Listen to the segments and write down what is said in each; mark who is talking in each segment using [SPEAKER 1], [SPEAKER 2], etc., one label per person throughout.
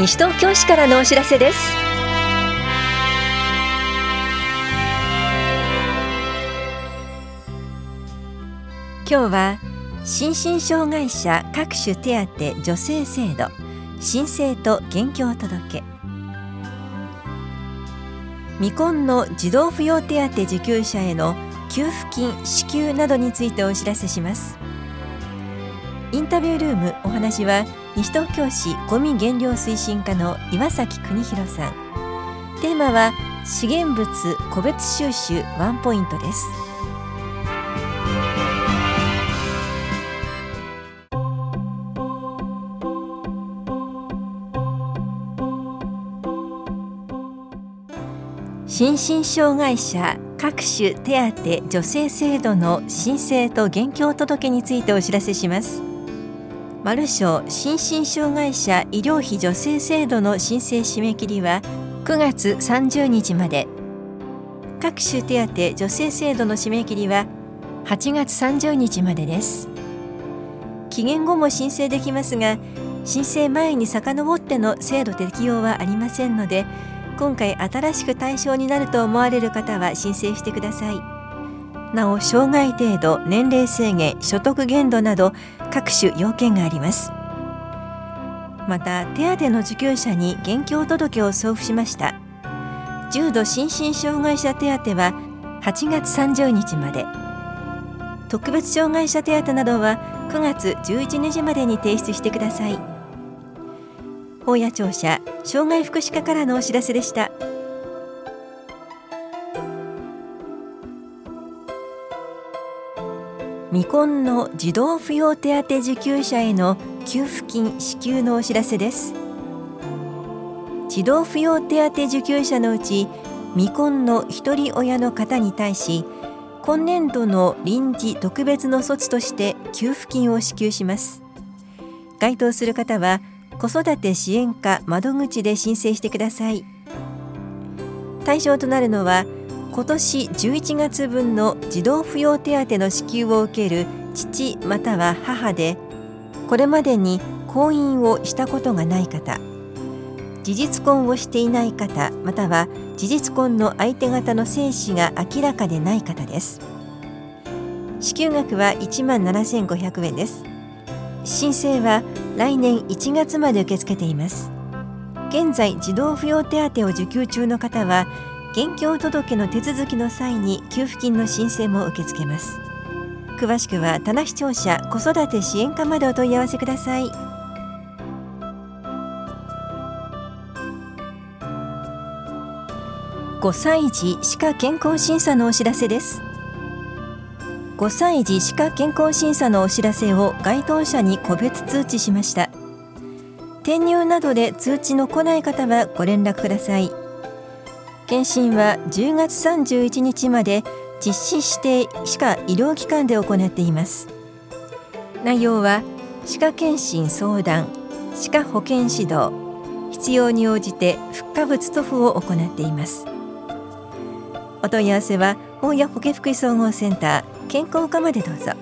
[SPEAKER 1] 西東京市からのお知らせです。今日は心身障害者各種手当助成制度申請と現況届未婚の児童扶養手当受給者への給付金支給などについてお知らせします。インタビュールームお話は西東京市ゴミ減量推進課の岩崎邦弘さん。テーマは資源物個別収集ワンポイントです。心身障害者各種手当助成制度の申請と現況届についてお知らせします。マルシ心身障害者医療費助成制度の申請締め切りは9月30日まで。各種手当助成制度の締め切りは8月30日までです。期限後も申請できますが申請前に遡っての制度適用はありませんので今回新しく対象になると思われる方は申請してください。なお障害程度年齢制限所得限度など各種要件があります。また手当の受給者に現況届を送付しました。重度心身障害者手当は8月30日まで。特別障害者手当などは9月11日までに提出してください。法や庁舎障害福祉課からのお知らせでした。未婚の児童扶養手当受給者への給付金支給のお知らせです。児童扶養手当受給者のうち未婚の一人親の方に対し今年度の臨時特別の措置として給付金を支給します。該当する方は子育て支援課窓口で申請してください。対象となるのは今年11月分の児童扶養手当の支給を受ける父または母でこれまでに婚姻をしたことがない方事実婚をしていない方または事実婚の相手方の精子が明らかでない方です。支給額は1万7500円です。申請は来年1月まで受け付けています。現在児童扶養手当を受給中の方は現況届の手続きの際に給付金の申請も受け付けます。詳しくは棚視聴者子育て支援課までお問い合わせください。5歳児歯科健康審査のお知らせです。5歳児歯科健康審査のお知らせを該当者に個別通知しました。転入などで通知の来ない方はご連絡ください。検診は10月31日まで実施指定歯科医療機関で行っています。内容は歯科検診相談歯科保健指導必要に応じて復活物塗布を行っています。お問い合わせは本屋保健福祉総合センター健康課までどうぞ。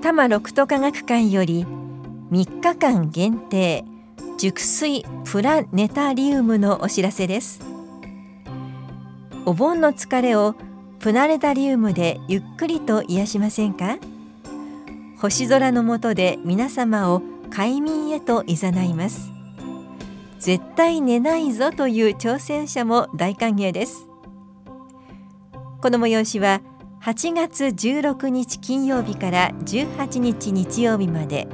[SPEAKER 1] 多摩六都科学館より3日間限定熟睡プラネタリウムのお知らせです。お盆の疲れをプラネタリウムでゆっくりと癒しませんか？星空の下で皆様を快眠へと誘います。絶対寝ないぞという挑戦者も大歓迎です。この催しは8月16日金曜日から18日日曜日まで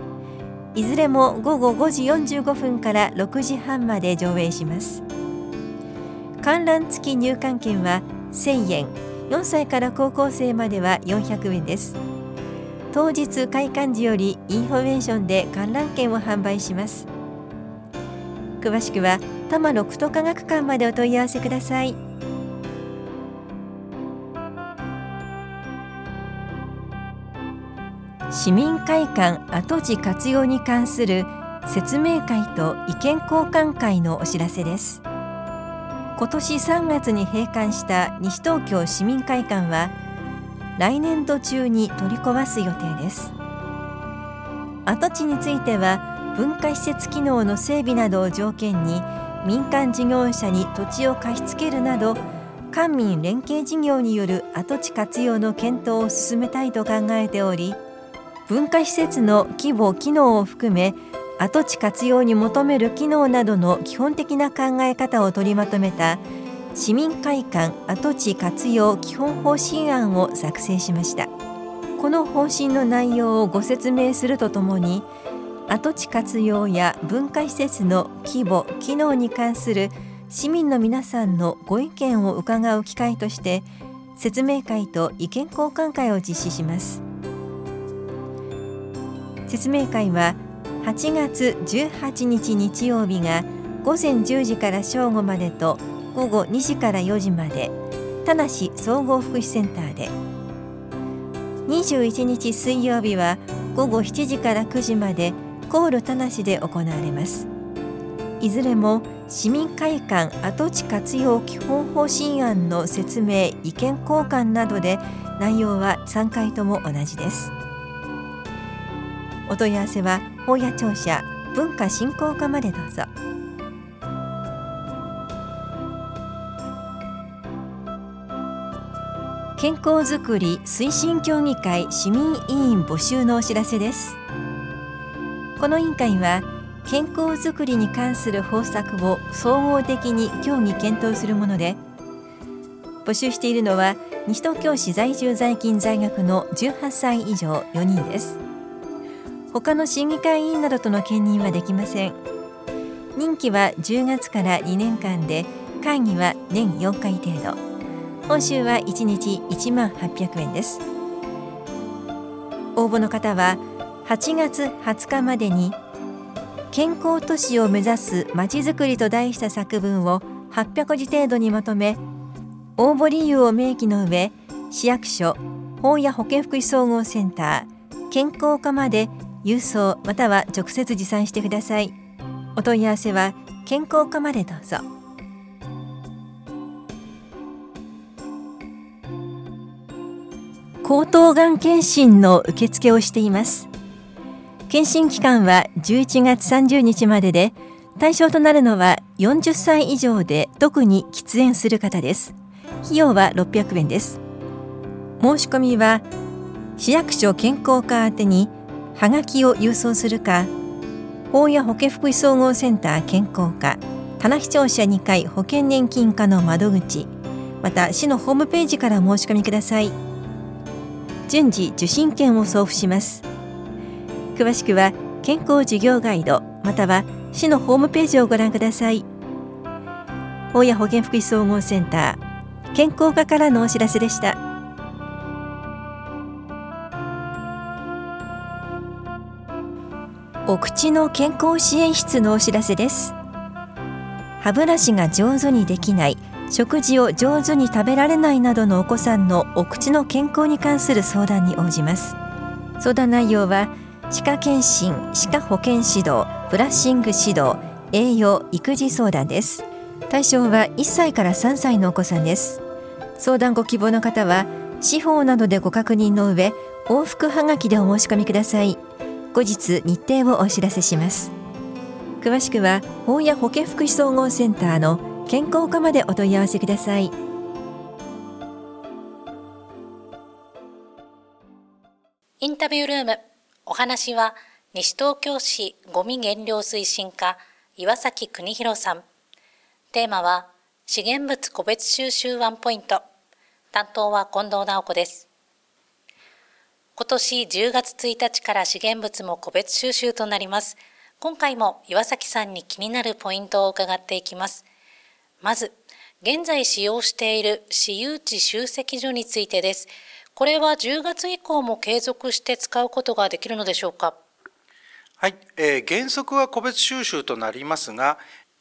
[SPEAKER 1] いずれも午後5時45分から6時半まで上映します。観覧付き入館券は1000円。4歳から高校生までは400円です。当日開館時よりインフォメーションで観覧券を販売します。詳しくは多摩六都科学館までお問い合わせください。市民会館跡地活用に関する説明会と意見交換会のお知らせです。今年3月に閉館した西東京市民会館は来年度中に取り壊す予定です。跡地については文化施設機能の整備などを条件に民間事業者に土地を貸し付けるなど官民連携事業による跡地活用の検討を進めたいと考えており文化施設の規模・機能を含め跡地活用に求める機能などの基本的な考え方を取りまとめた市民会館跡地活用基本方針案を作成しました。この方針の内容をご説明するとともに跡地活用や文化施設の規模・機能に関する市民の皆さんのご意見を伺う機会として説明会と意見交換会を実施します。説明会は8月18日日曜日が午前10時から正午までと午後2時から4時まで田無総合福祉センターで。21日水曜日は午後7時から9時までコール田無で行われます。いずれも市民会館跡地活用基本方針案の説明意見交換などで内容は3回とも同じです。お問い合わせは法屋庁舎文化振興課までどうぞ。健康づくり推進協議会市民委員募集のお知らせです。この委員会は健康づくりに関する方策を総合的に協議検討するもので募集しているのは西東京市在住在勤在学の18歳以上4人です。他の審議会委員などとの兼任はできません。任期は10月から2年間で会議は年4回程度。報酬は1日1万800円です。応募の方は8月20日までに健康都市を目指すまちづくりと題した作文を800字程度にまとめ応募理由を明記の上市役所法や保健福祉総合センター健康課まで郵送または直接持参してください。お問い合わせは健康課までどうぞ。口頭がん検診の受付をしています。検診期間は11月30日までで対象となるのは40歳以上で特に喫煙する方です。費用は600円です。申し込みは市役所健康課宛てにはがきを郵送するか法や保健福祉総合センター健康課棚視聴者2階保険年金課の窓口また市のホームページから申し込みください。順次受診券を送付します。詳しくは健康事業ガイドまたは市のホームページをご覧ください。法や保健福祉総合センター健康課からのお知らせでした。お口の健康支援室のお知らせです。歯ブラシが上手にできない食事を上手に食べられないなどのお子さんのお口の健康に関する相談に応じます。相談内容は歯科検診歯科保健指導ブラッシング指導栄養育児相談です。対象は1歳から3歳のお子さんです。相談ご希望の方は司法などでご確認の上往復はがきでお申し込みください。後日日程をお知らせします。詳しくは法や保健福祉総合センターの健康課までお問い合わせください。
[SPEAKER 2] インタビュールームお話は西東京市ごみ減量推進課岩崎邦弘さん。テーマは資源物個別収集ワンポイント。担当は近藤直子です。今年10月1日から資源物も個別収集となります。今回も岩崎さんに気になるポイントを伺っていきます。まず、現在使用している私有地集積所についてです。これは10月以降も継続して使うことができるのでしょうか？
[SPEAKER 3] はい、えー、原則は個別収集となりますが、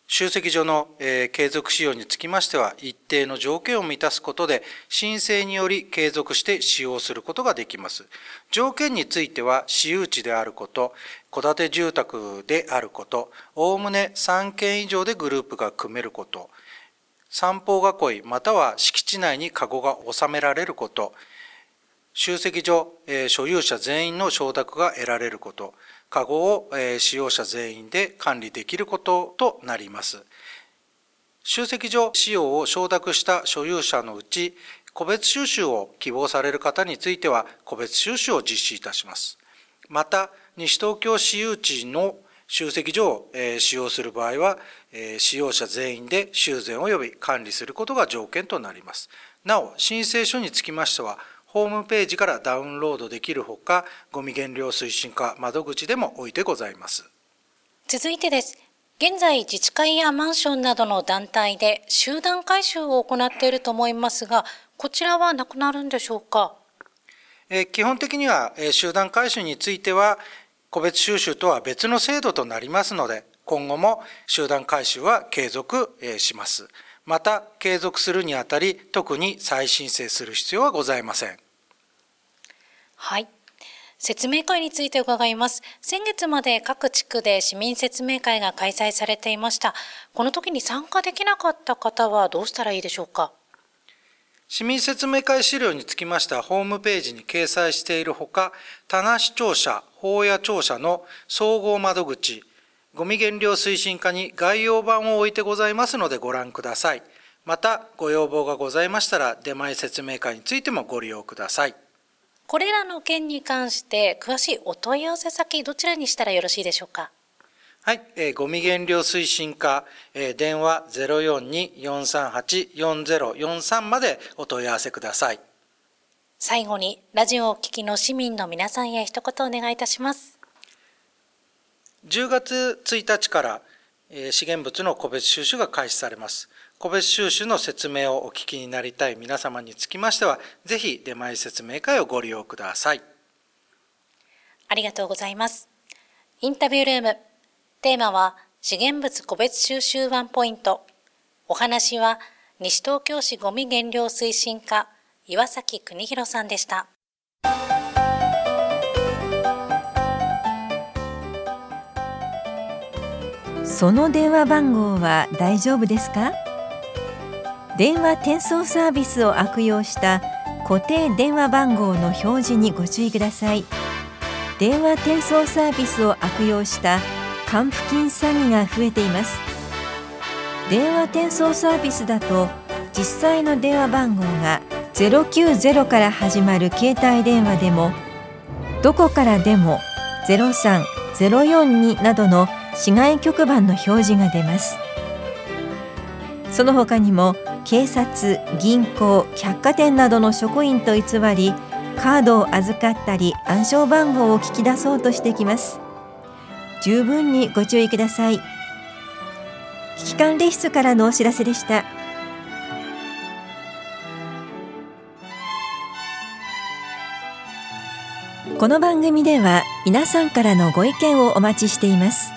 [SPEAKER 3] 集積所の、継続使用につきましては、一定の条件を満たすことで、申請により継続して使用することができます。条件については、私有地であること、戸建て住宅であること、おおむね3件以上でグループが組めること、散歩囲いまたは敷地内に籠が収められること、集積所、所有者全員の承諾が得られること、カゴを使用者全員で管理できることとなります。集積所使用を承諾した所有者のうち、個別収集を希望される方については、個別収集を実施いたします。また、西東京私有地の集積所を使用する場合は、使用者全員で修繕及び管理することが条件となります。なお、申請書につきましては、ホームページからダウンロードできるほか、ゴミ減量推進課窓口でも置いてございます。
[SPEAKER 2] 続いてです。現在、自治会やマンションなどの団体で集団回収を行っていると思いますが、こちらはなくなるんでしょうか？
[SPEAKER 3] 基本的には集団回収については、個別収集とは別の制度となりますので、今後も集団回収は継続します。また、継続するにあたり、特に再申請する必要はございません。
[SPEAKER 2] はい。説明会について伺います。先月まで各地区で市民説明会が開催されていました。この時に参加できなかった方はどうしたらいいでしょうか？
[SPEAKER 3] 市民説明会資料につきましてはホームページに掲載しているほか、棚視聴者、法や庁舎の総合窓口、ゴミ減量推進課に概要版を置いてございますのでご覧ください。また、ご要望がございましたら、出前説明会についてもご利用ください。
[SPEAKER 2] これらの件に関して詳しいお問い合わせ先どちらにしたらよろしいでしょうか？
[SPEAKER 3] はい、えー、ゴミ減量推進課、えー、電話042-438-4043までお問い合わせください。
[SPEAKER 2] 最後に、ラジオをお聞きの市民の皆さんへ一言お願いいたします。
[SPEAKER 3] 10月1日から、え、資源物の個別収集が開始されます。個別収集の説明をお聞きになりたい皆様につきましては、ぜひ出前説明会をご利用ください。
[SPEAKER 2] ありがとうございます。インタビュールーム。テーマは、資源物個別収集ワンポイント。お話は、西東京市ごみ減量推進課、岩崎邦弘さんでした。
[SPEAKER 1] その電話番号は大丈夫ですか？電話転送サービスを悪用した固定電話番号の表示にご注意ください。電話転送サービスを悪用した還付金詐欺が増えています。電話転送サービスだと実際の電話番号が090から始まる携帯電話でもどこからでも03042などの市外局番の表示が出ます。その他にも警察、銀行、百貨店などの職員と偽りカードを預かったり暗証番号を聞き出そうとしてきます。十分にご注意ください。危機管理室からのお知らせでした。この番組では皆さんからのご意見をお待ちしています。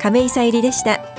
[SPEAKER 1] 亀井さゆりでした。